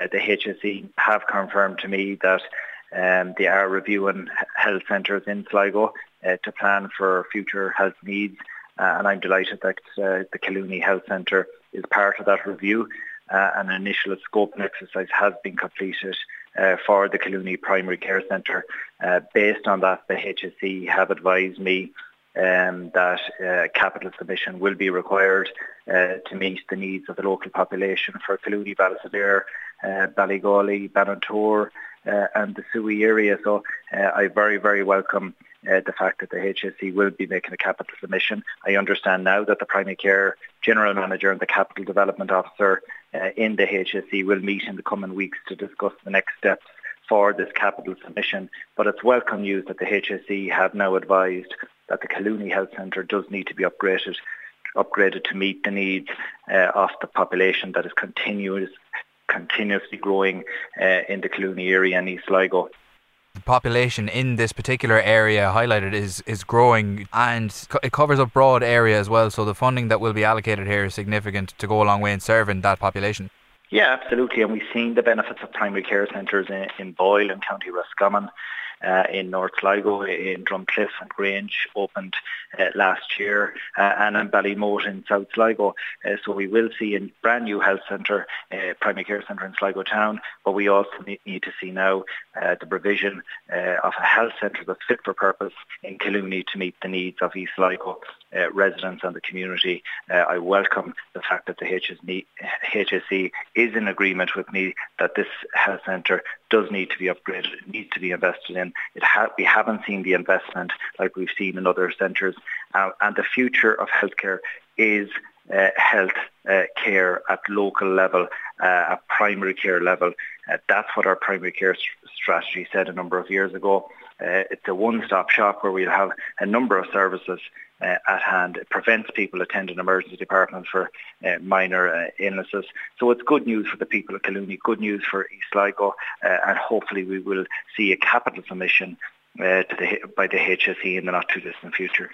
Uh, the HSE have confirmed to me that um, they are reviewing health centres in Sligo uh, to plan for future health needs. Uh, and I'm delighted that uh, the Collooney Health Centre is part of that review. Uh, an initial scoping exercise has been completed for the Collooney Primary Care Centre. Based on that, the HSE have advised me um, that uh, capital submission will be required uh, to meet the needs of the local population for Collooney, Ballysadare, uh, Ballygawley, Ballintogher uh, and the Sooey area. So uh, I very, very welcome uh, the fact that the HSE will be making a capital submission. I understand now that the primary care general manager and the capital development officer in the HSE will meet in the coming weeks to discuss the next steps for this capital submission. But it's welcome news that the HSE have now advised that the Collooney Health Centre does need to be upgraded upgraded to meet the needs uh, of the population that is continuous, continuously growing uh, in the Collooney area and East Sligo. The population in this particular area highlighted is is growing and it covers a broad area as well. So the funding that will be allocated here is significant to go a long way in serving that population. Yeah absolutely. And we've seen the benefits of primary care centres in, in Boyle and County Roscommon uh, in North Sligo, in Drumcliff and Grange opened uh, last year, uh, and in Ballymote in South Sligo. Uh, so we will see a brand new health centre, uh, primary care centre in Sligo town, but we also need to see now the provision of a health centre that's fit for purpose in Collooney to meet the needs of East Sligo residents and the community. I welcome the fact that the HSE, HSE is in agreement with me that this health centre does need to be upgraded, needs to be invested in. Ha- we haven't seen the investment like we've seen in other centres, uh, and the future of healthcare is uh, health uh, care at local level, uh, at primary care level. Uh, that's what our primary care st- strategy said a number of years ago. Uh, it's a one-stop shop where we'll have a number of services uh, at hand. It prevents people attending emergency departments for uh, minor uh, illnesses. So it's good news for the people of Collooney, good news for East Sligo, uh, and hopefully we will see a capital submission uh, the, by the HSE in the not too distant future.